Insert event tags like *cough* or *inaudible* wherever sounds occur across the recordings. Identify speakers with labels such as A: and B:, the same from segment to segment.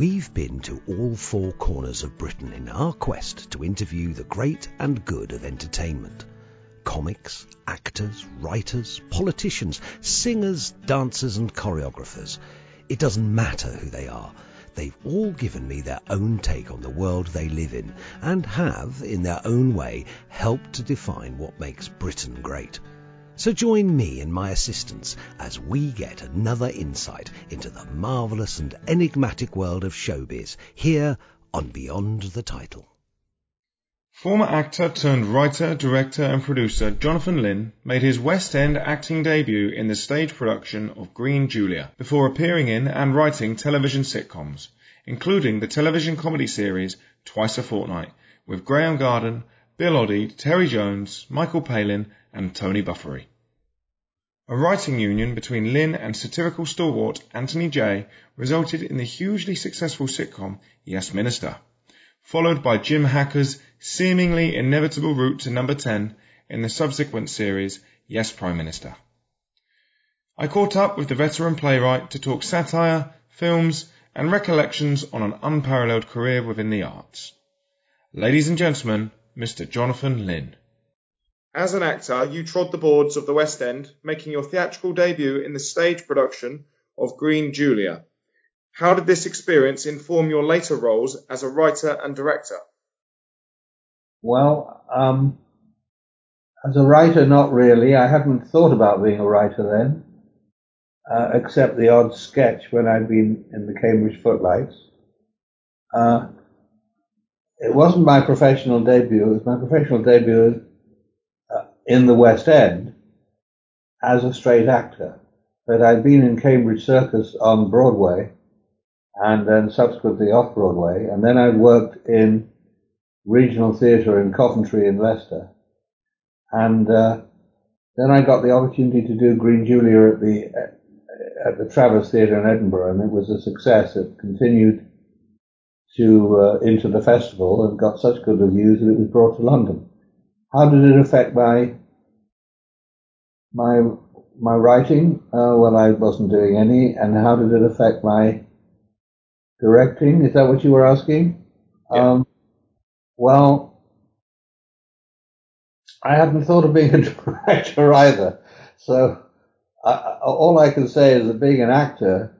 A: We've been to all four corners of Britain in our quest to interview the great and good of entertainment. Comics, actors, writers, politicians, singers, dancers and choreographers. It doesn't matter who they are. They've all given me their own take on the world they live in and have, in their own way, helped to define what makes Britain great. So join me and my assistants as we get another insight into the marvellous and enigmatic world of showbiz here on Beyond the Title.
B: Former actor turned writer, director and producer Jonathan Lynn made his West End acting debut in the stage production of Green Julia before appearing in and writing television sitcoms, including the television comedy series Twice a Fortnight with Graham Garden, Bill Oddie, Terry Jones, Michael Palin and Tony Buffery. A writing union between Lynn and satirical stalwart Anthony Jay resulted in the hugely successful sitcom Yes Minister, followed by Jim Hacker's seemingly inevitable route to number 10 in the subsequent series Yes Prime Minister. I caught up with the veteran playwright to talk satire, films, and recollections on an unparalleled career within the arts. Ladies and gentlemen, Mr. Jonathan Lynn. As an actor, you trod the boards of the West End, making your theatrical debut in the stage production of Green Julia. How did this experience inform your later roles as a writer and director?
C: Well, um, as a writer, not really. I hadn't thought about being a writer then, uh, except the odd sketch when I'd been in the Cambridge Footlights. Uh, it wasn't my professional debut. It was my professional debut in the West End as a straight actor. But I'd been in Cambridge Circus on Broadway and then subsequently off Broadway. And then I worked in regional theatre in Coventry and Leicester. And uh, then I got the opportunity to do Green Julia at the at the Traverse Theatre in Edinburgh, and it was a success. It continued to uh, into the festival and got such good reviews that it was brought to London. How did it affect my my my writing? Uh, well, I wasn't doing any, and how did it affect my directing? Is that what you were asking?
B: Yeah.
C: Um, well, I hadn't thought of being a *laughs* director either, so I, all I can say is that being an actor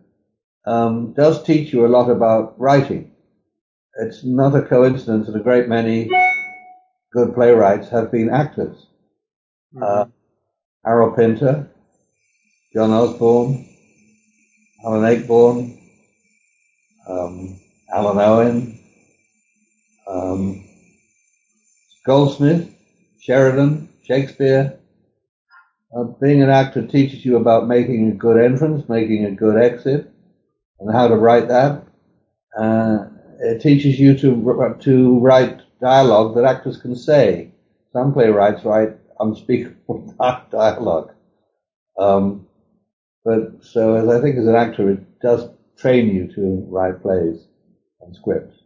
C: um, does teach you a lot about writing. It's not a coincidence that a great many good playwrights have been actors.
B: Mm-hmm.
C: Uh, Harold Pinter, John Osborne, Alan Ayckbourn, um, Alan Owen, um, Goldsmith, Sheridan, Shakespeare. Uh, being an actor teaches you about making a good entrance, making a good exit, and how to write that. Uh, it teaches you to to write dialogue that actors can say. Some playwrights write unspeakable *laughs* dialogue. Um, but so as I think as an actor, it does train you to write plays and scripts.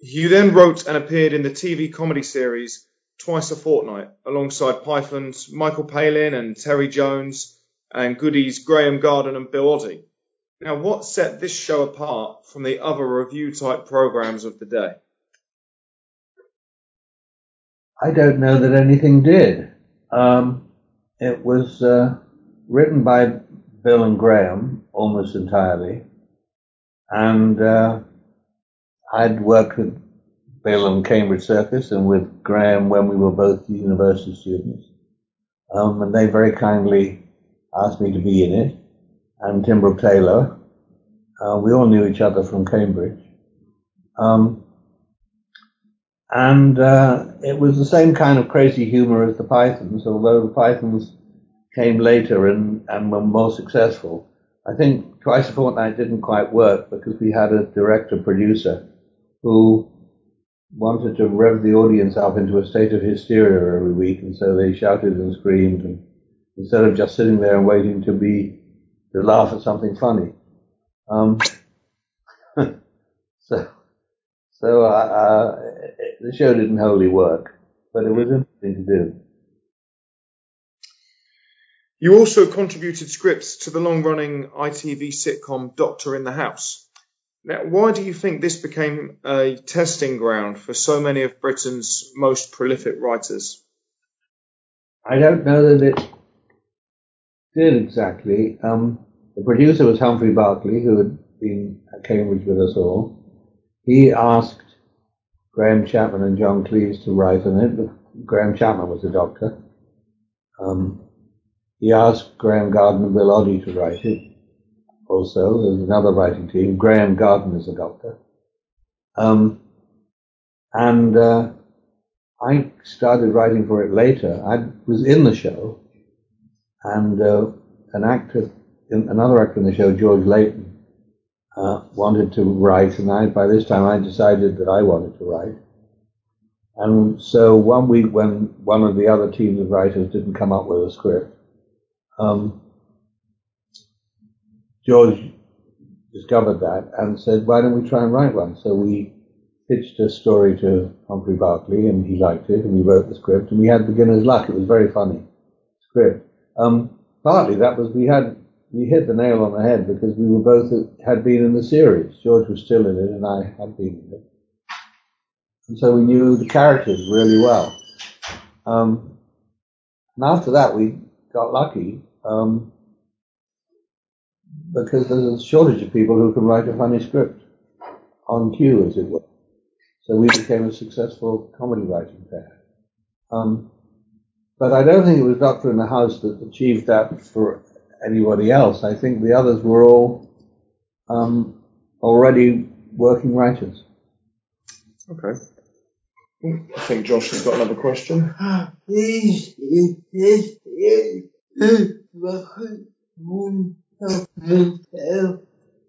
B: You then wrote and appeared in the TV comedy series Twice a Fortnight alongside Python's Michael Palin and Terry Jones and Goodies Graham Garden and Bill Oddie. Now, what set this show apart from the other revue type programs of the day?
C: I don't know that anything did. Um, it was uh, written by Bill and Graham almost entirely, and uh, I'd worked with Bill on Cambridge Circus and with Graham when we were both university students, um, and they very kindly asked me to be in it, and Tim Brooke Taylor. Uh, we all knew each other from Cambridge. Um, and uh, it was the same kind of crazy humor as the Pythons, although the Pythons came later and, and were more successful. I think Twice a Fortnight didn't quite work because we had a director producer who wanted to rev the audience up into a state of hysteria every week, and so they shouted and screamed, and instead of just sitting there and waiting to be to laugh at something funny. Um, *laughs* so so uh, uh, the show didn't wholly work, but it was interesting to do.
B: You also contributed scripts to the long-running ITV sitcom Doctor in the House. Now, why do you think this became a testing ground for so many of Britain's most prolific writers?
C: I don't know that it did exactly. Um, the producer was Humphrey Barclay, who had been at Cambridge with us all. He asked Graham Chapman and John Cleese to write on it. Graham Chapman was a doctor. Um, he asked Graham Garden and Bill Oddie to write it. Also, there's another writing team. Graham Garden is a doctor. Um, and uh, I started writing for it later. I was in the show, and uh, an actor, another actor in the show, George Layton, uh, wanted to write, and I, by this time, I decided that I wanted to write. And so one week, when one of the other teams of writers didn't come up with a script, um, George discovered that and said, why don't we try and write one? So we pitched a story to Humphrey Barclay and he liked it and we wrote the script and we had beginner's luck. It was very funny script. Um, partly that was we had we hit the nail on the head because we were both had been in the series. George was still in it and I had been in it. And so we knew the characters really well. Um, and after that we got lucky um, because there's a shortage of people who can write a funny script on cue, as it were. So we became a successful comedy writing pair. Um, but I don't think it was Doctor in the House that achieved that for anybody else. I think the others were all um, already working writers.
B: Okay. I think Josh has got another question.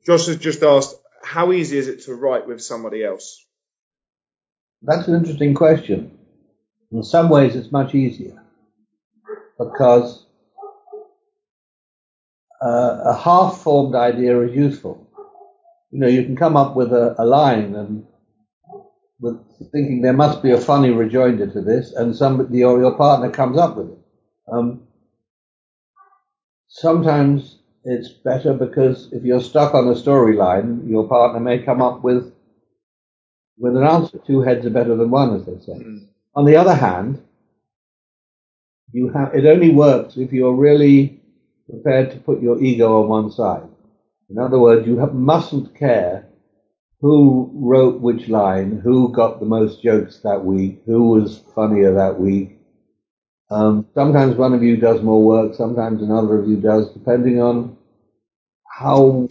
B: Josh has just asked, how easy is it to write with somebody else?
C: That's an interesting question. In some ways, it's much easier because uh, a half-formed idea is useful. You know, you can come up with a, a line and with thinking there must be a funny rejoinder to this, and somebody or your partner comes up with it. Um, sometimes it's better because if you're stuck on a storyline, your partner may come up with with an answer. Two heads are better than one, as they say. Mm. On the other hand, you have it only works if you're really prepared to put your ego on one side. In other words, you have, mustn't care who wrote which line, who got the most jokes that week, who was funnier that week, um, sometimes one of you does more work, sometimes another of you does, depending on how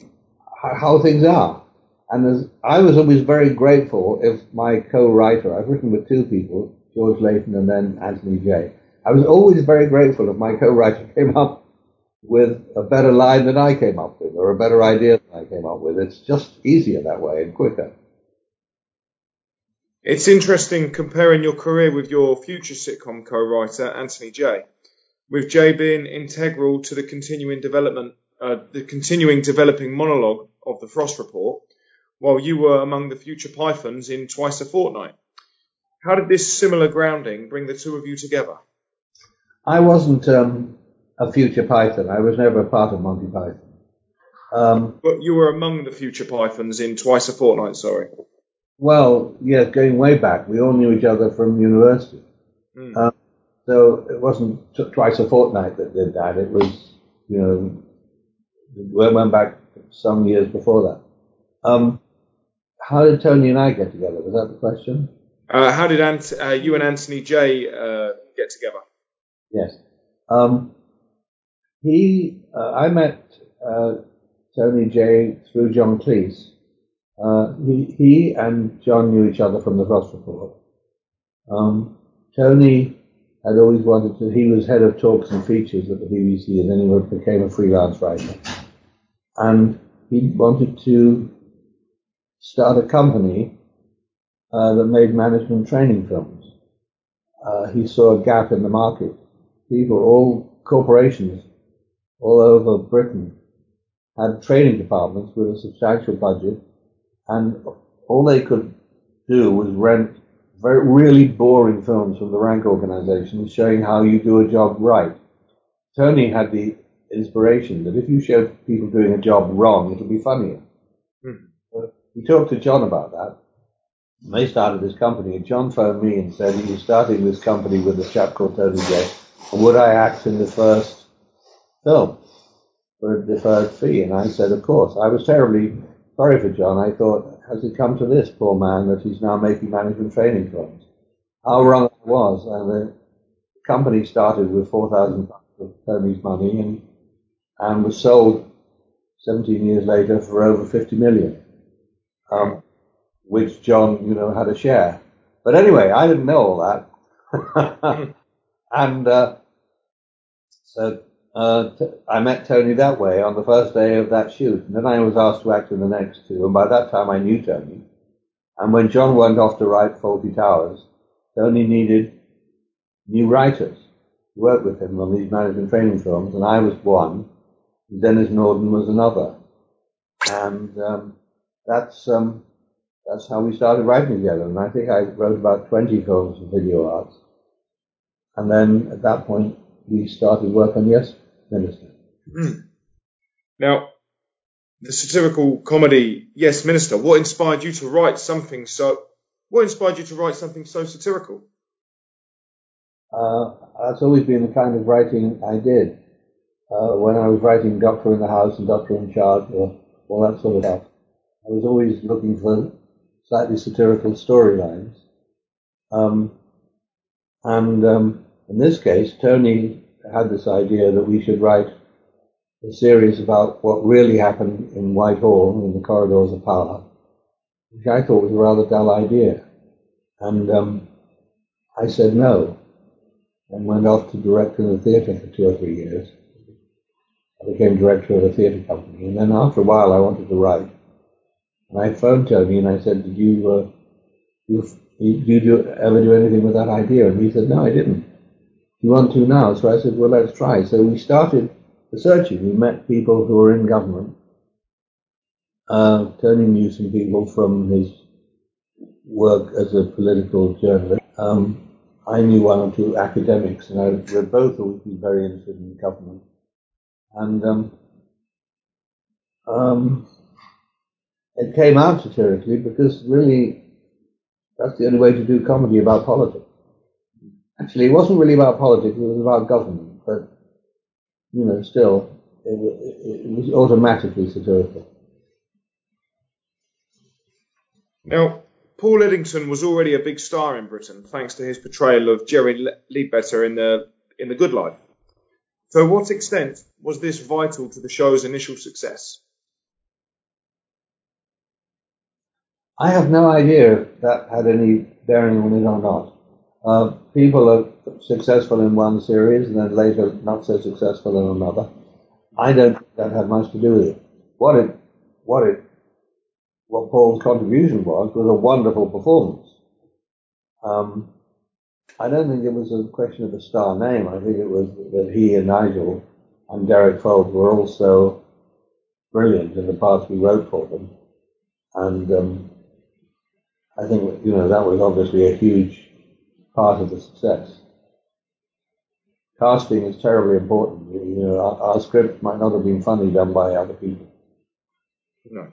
C: how things are. And I was always very grateful if my co-writer, I've written with two people, George Layton and then Anthony Jay. I was always very grateful if my co-writer came up with a better line than I came up with, or a better idea than I came up with. It's just easier that way and quicker.
B: It's interesting comparing your career with your future sitcom co-writer, Anthony Jay, with Jay being integral to the continuing development, uh, the continuing developing monologue of the Frost Report, while you were among the future Pythons in Twice a Fortnight. How did this similar grounding bring the two of you together?
C: I wasn't um, a future Python. I was never a part of Monty Python.
B: Um, but you were among the future Pythons in Twice a Fortnight, sorry.
C: Well, yeah, going way back, we all knew each other from university. Mm. Um, so it wasn't t- twice a fortnight that did that. It was, you know, we went back some years before that. Um, how did Tony and I get together? Was that the question?
B: Uh, how did Ant- uh, you and Anthony Jay uh, get together?
C: Yes. Um, he, uh, I met uh, Tony Jay through John Cleese uh, he, he and John knew each other from the Frost Report. Um, Tony had always wanted to, he was head of talks and features at the BBC and then he became a freelance writer. And he wanted to start a company uh, that made management training films. Uh, he saw a gap in the market. People, all corporations all over Britain had training departments with a substantial budget and all they could do was rent very really boring films from the rank organizations showing how you do a job right. Tony had the inspiration that if you show people doing a job wrong, it'll be funnier. Mm-hmm. he talked to John about that. And they started this company, and John phoned me and said he was starting this company with a chap called Tony Jay. Would I act in the first film for a deferred fee? And I said, of course. I was terribly sorry for John. I thought, has it come to this, poor man, that he's now making management training films? How wrong I was. And the company started with four thousand pounds of Tony's money and, and was sold 17 years later for over 50 million, um, which John, you know, had a share. But anyway, I didn't know all that. *laughs* and uh, so uh, t- I met Tony that way on the first day of that shoot. And then I was asked to act in the next two. And by that time I knew Tony. And when John went off to write Fawlty Towers, Tony needed new writers to work with him on these management training films. And I was one. Denis Norden was another. And um, that's um, that's how we started writing together. And I think I wrote about 20 films for Video Arts. And then at that point, we started work on Yes Minister. Mm.
B: Now, the satirical comedy Yes Minister. What inspired you to write something so? What inspired you to write something so satirical?
C: Uh, that's always been the kind of writing I did. Uh, when I was writing Doctor in the House and Doctor in Charge, or all that sort of stuff, I was always looking for slightly satirical storylines. Um, and um, in this case, Tony had this idea that we should write a series about what really happened in Whitehall in the corridors of power, which I thought was a rather dull idea. And um, I said no, and went off to direct in the theatre for two or three years. I became director of a theatre company, and then after a while I wanted to write. And I phoned Tony and I said, "Did you, uh, you, you do, ever do anything with that idea?" And he said, "No, I didn't." You want to now? So I said, well, let's try. So we started researching. We met people who were in government. Uh, Tony knew some people from his work as a political journalist. Um, I knew one or two academics, and I, we're both always very interested in government. And um, um, it came out satirically because really that's the only way to do comedy about politics. Actually, it wasn't really about politics, it was about government, but, you know, still, it, it, it was automatically satirical.
B: Now, Paul Eddington was already a big star in Britain, thanks to his portrayal of Jerry Leadbetter in the in the Good Life. To what extent was this vital to the show's initial success?
C: I have no idea if that had any bearing on it or not. Uh, people are successful in one series and then later not so successful in another. I don't think that had much to do with it. What it, what it, what Paul's contribution was was a wonderful performance. Um, I don't think it was a question of a star name. I think it was that he and Nigel and Derek Fowlds were also brilliant in the parts we wrote for them, and um, I think you know that was obviously a huge part of the success. Casting is terribly important. You know, our, our script might not have been funny done by other people.
B: No.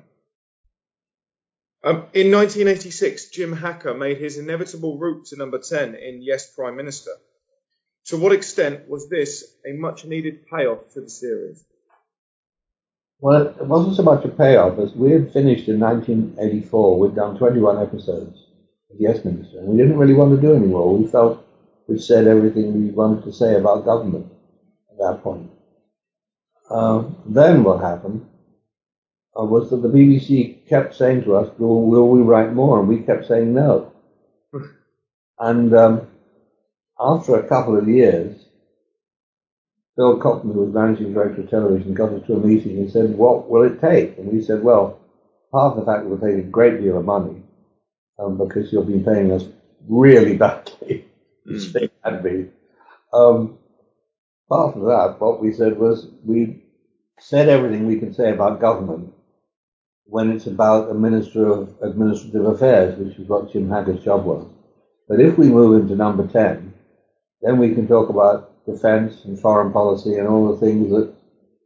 B: Um, in 1986, Jim Hacker made his inevitable route to number 10 in Yes, Prime Minister. To what extent was this a much needed payoff to the series?
C: Well, it wasn't so much a payoff as we had finished in 1984. We'd done 21 episodes yes minister. And we didn't really want to do any more. We felt we'd said everything we wanted to say about government at that point. Um, then what happened uh, was that the BBC kept saying to us, will, will, we write more? And we kept saying no. *laughs* and um, after a couple of years, Bill Cotton, who was managing director of television, got us to a meeting and said, what will it take? And we said, well, part of the fact it will take a great deal of money um, because you'll be paying us really badly. Mm. had been. Um, apart from that, what we said was we said everything we can say about government when it's about a Minister of Administrative Affairs, which is what Jim Hacker's job was. But if we move into number 10, then we can talk about defence and foreign policy and all the things that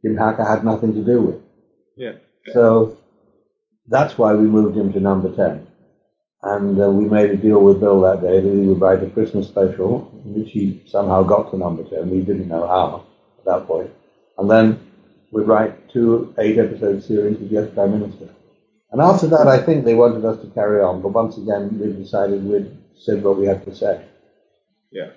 C: Jim Hacker had nothing to do with.
B: Yeah.
C: So that's why we moved him to number 10. And uh, we made a deal with Bill that day that he would write a Christmas special, which he somehow got to number 10. We didn't know how at that point. And then we'd write two eight episode series with Yes Prime Minister. And after that, I think they wanted us to carry on. But once again, we decided we'd said what we had to say.
B: Yeah.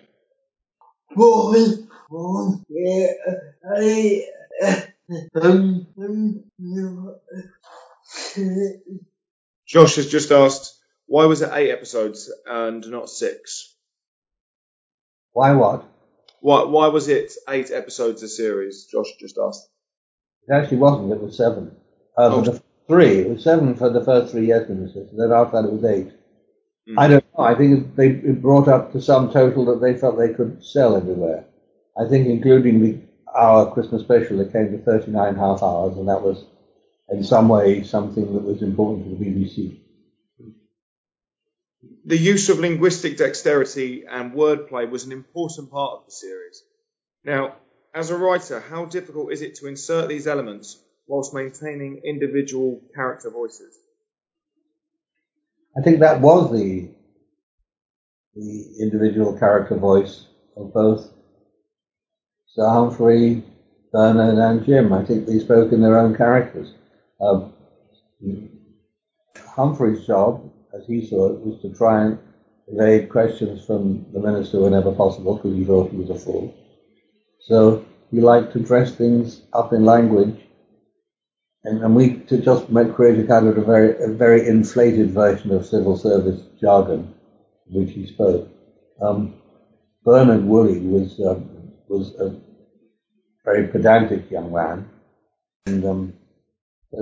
B: Josh has just asked, why was it eight episodes and not six?
C: Why what?
B: Why, why was it eight episodes a series? Josh just asked.
C: It actually wasn't. It was seven. Uh,
B: Oh.
C: the three. It was seven for the first three Yes Ministers. And then after that, it was eight.
B: Mm.
C: I don't know. I think it, they, it brought up to some total that they felt they could sell everywhere. I think including the our Christmas special, it came to 39 half hours, and that was in some way something that was important to the BBC.
B: The use of linguistic dexterity and wordplay was an important part of the series. Now, as a writer, how difficult is it to insert these elements whilst maintaining individual character voices?
C: I think that was the the individual character voice of both Sir Humphrey, Bernard, and Jim. I think they spoke in their own characters. Um, Humphrey's job, as he saw it, was to try and evade questions from the minister whenever possible because he thought he was a fool. So he liked to dress things up in language, and, and we to just make, create a kind of a very a very inflated version of civil service jargon, which he spoke. Um, Bernard Woolley was um, was a very pedantic young man, and um,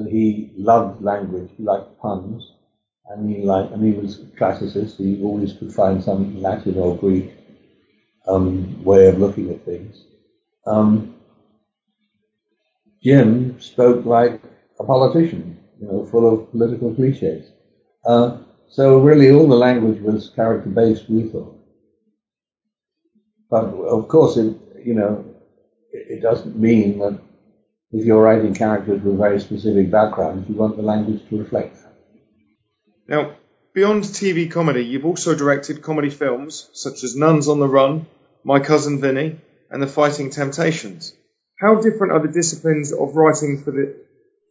C: he loved language. He liked puns, and he liked and he was a classicist. He always could find some Latin or Greek um, way of looking at things. Um, Jim spoke like a politician, you know, full of political cliches. Uh, so really, all the language was character based. We thought, but of course, it you know, it, it doesn't mean that if you're writing characters with very specific backgrounds, you want the language to reflect that.
B: Now, beyond TV comedy, you've also directed comedy films such as Nuns on the Run, My Cousin Vinny, and The Fighting Temptations. How different are the disciplines of writing the,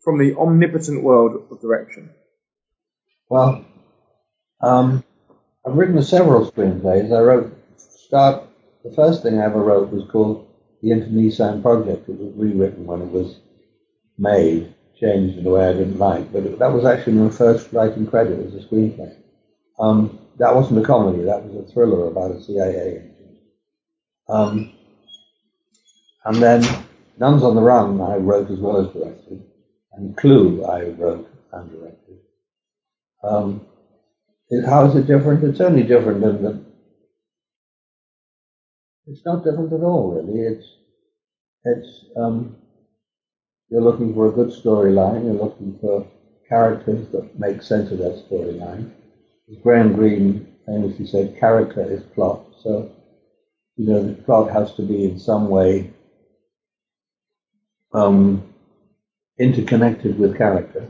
B: from the omnipotent world of direction?
C: Well, um, I've written several screenplays. I wrote start. The first thing I ever wrote was called The Internecine Project. It was rewritten when it was made, changed in a way I didn't like, but that was actually my first writing credit as a screenplay. Um, that wasn't a comedy. That was a thriller about a CIA agent. Um, and then Nuns on the Run I wrote as well as directed, and Clue I wrote and directed. Um, it, how is it different? It's only different in that it's not different at all, really. It's it's um, you're looking for a good storyline. You're looking for characters that make sense of that storyline. Graham Greene famously said, "Character is plot." So you know the plot has to be in some way um, interconnected with character.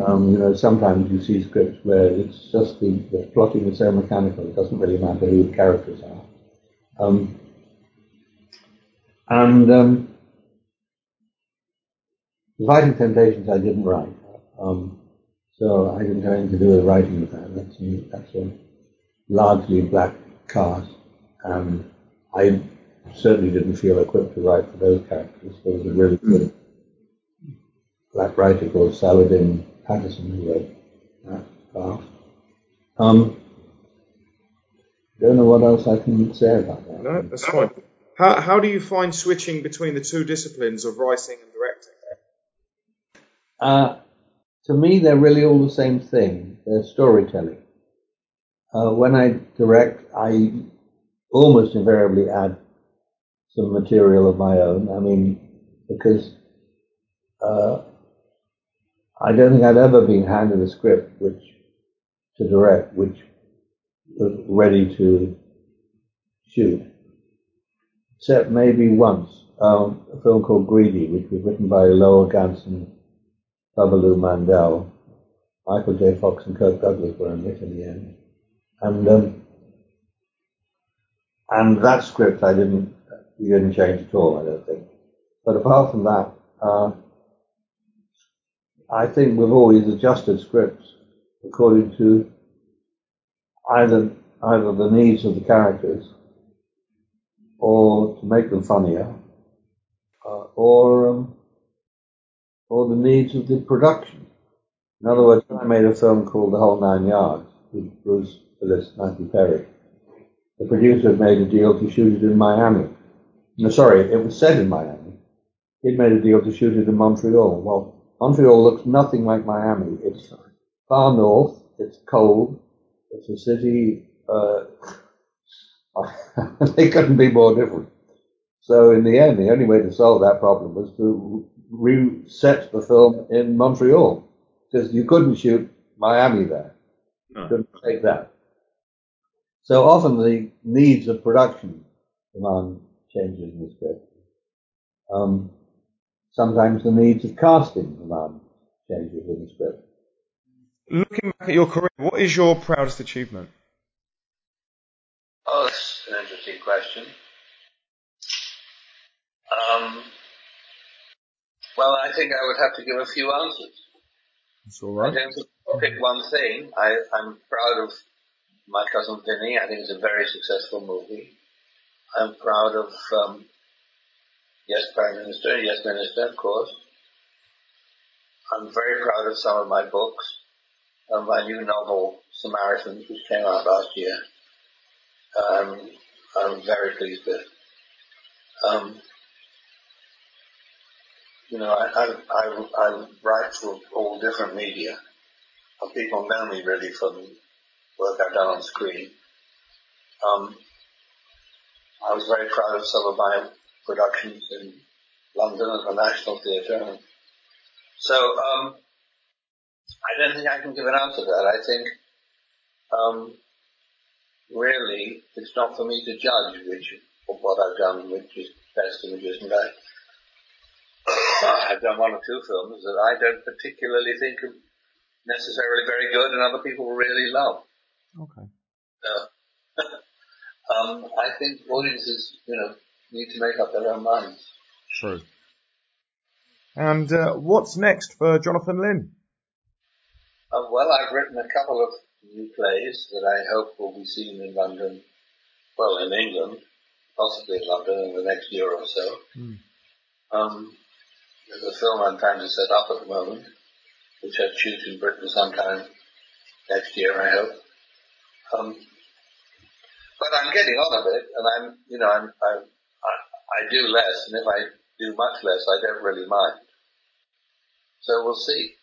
C: Um, you know, sometimes you see scripts where it's just the, the plotting is so mechanical, it doesn't really matter who the characters are. Um, and Fighting Temptations I didn't write, um, so I didn't have anything to do with writing that. That's a, that's a largely black cast, and I certainly didn't feel equipped to write for those characters. There was a really good black writer called Saladin Patterson who wrote that cast. Um, don't know what else I can say about that.
B: No, that's fine. How, how do you find switching between the two disciplines of writing and directing?
C: Uh, to me, they're really all the same thing. They're storytelling. Uh, when I direct, I almost invariably add some material of my own. I mean, because uh, I don't think I've ever been handed a script which to direct, which was ready to shoot. except maybe once, um, a film called Greedy, which was written by Lowell Ganz and, Babaloo Mandel. Michael J. Fox and Kirk Douglas were in it in the end. And um, and that script I didn't, we didn't change at all, I don't think. But apart from that, uh, I think we've always adjusted scripts according to either either the needs of the characters or to make them funnier, uh, or um, or the needs of the production. In other words, I made a film called The Whole Nine Yards with Bruce Willis, Matthew Perry. The producer made a deal to shoot it in Miami. No, sorry, it was set in Miami. He'd made a deal to shoot it in Montreal. Well, Montreal looks nothing like Miami. It's far north. It's cold. It's a city. Uh, *laughs* they couldn't be more different. So in the end, the only way to solve that problem was to reset the film in Montreal because you couldn't shoot Miami there. No. Couldn't take that. So often the needs of production demand changes in the script. Um, sometimes the needs of casting demand changes in the script.
B: Looking back at your career, what is your proudest achievement?
C: Oh, that's an interesting question. Um, well, I think I would have to give a few answers.
B: That's all right.
C: I don't pick one thing. I, I'm proud of my cousin Vinny. I think it's a very successful movie. I'm proud of um, Yes Prime Minister, Yes Minister, of course. I'm very proud of some of my books. Of my new novel, Samaritans, which came out last year. Um, I'm very pleased with. Um, you know, I, I, I, I write for all different media. And people know me really from work I've done on screen. Um, I was very proud of some of my productions in London at the National Theatre. So, um, I don't think I can give an answer to that. I think, um, really, it's not for me to judge which of what I've done, which is best and which isn't. I, I've done one or two films that I don't particularly think are necessarily very good and other people really love.
B: Okay. *laughs*
C: Um, I think audiences, you know, need to make up their own minds.
B: True. And uh, what's next for Jonathan Lynn?
C: Uh, well, I've written a couple of new plays that I hope will be seen in London, well, in England, possibly in London in the next year or so. Mm. Um, there's a film I'm trying to set up at the moment, which I'd shoot in Britain sometime next year, I hope. Um, but I'm getting on a bit, and I'm, you know, I'm, I'm I, I do less, and if I do much less, I don't really mind. So we'll see.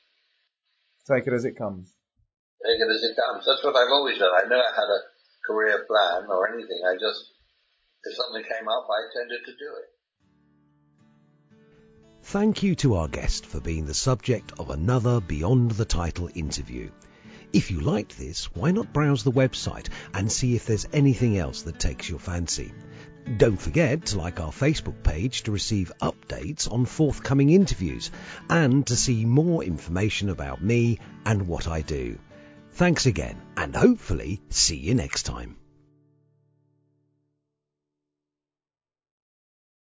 B: Take it as it comes.
C: Take it as it comes. That's what I've always done. I never had a career plan or anything. I just, if something came up, I tended to do it.
A: Thank you to our guest for being the subject of another Beyond the Title interview. If you liked this, why not browse the website and see if there's anything else that takes your fancy. Don't forget to like our Facebook page to receive updates on forthcoming interviews and to see more information about me and what I do. Thanks again and hopefully see you next time.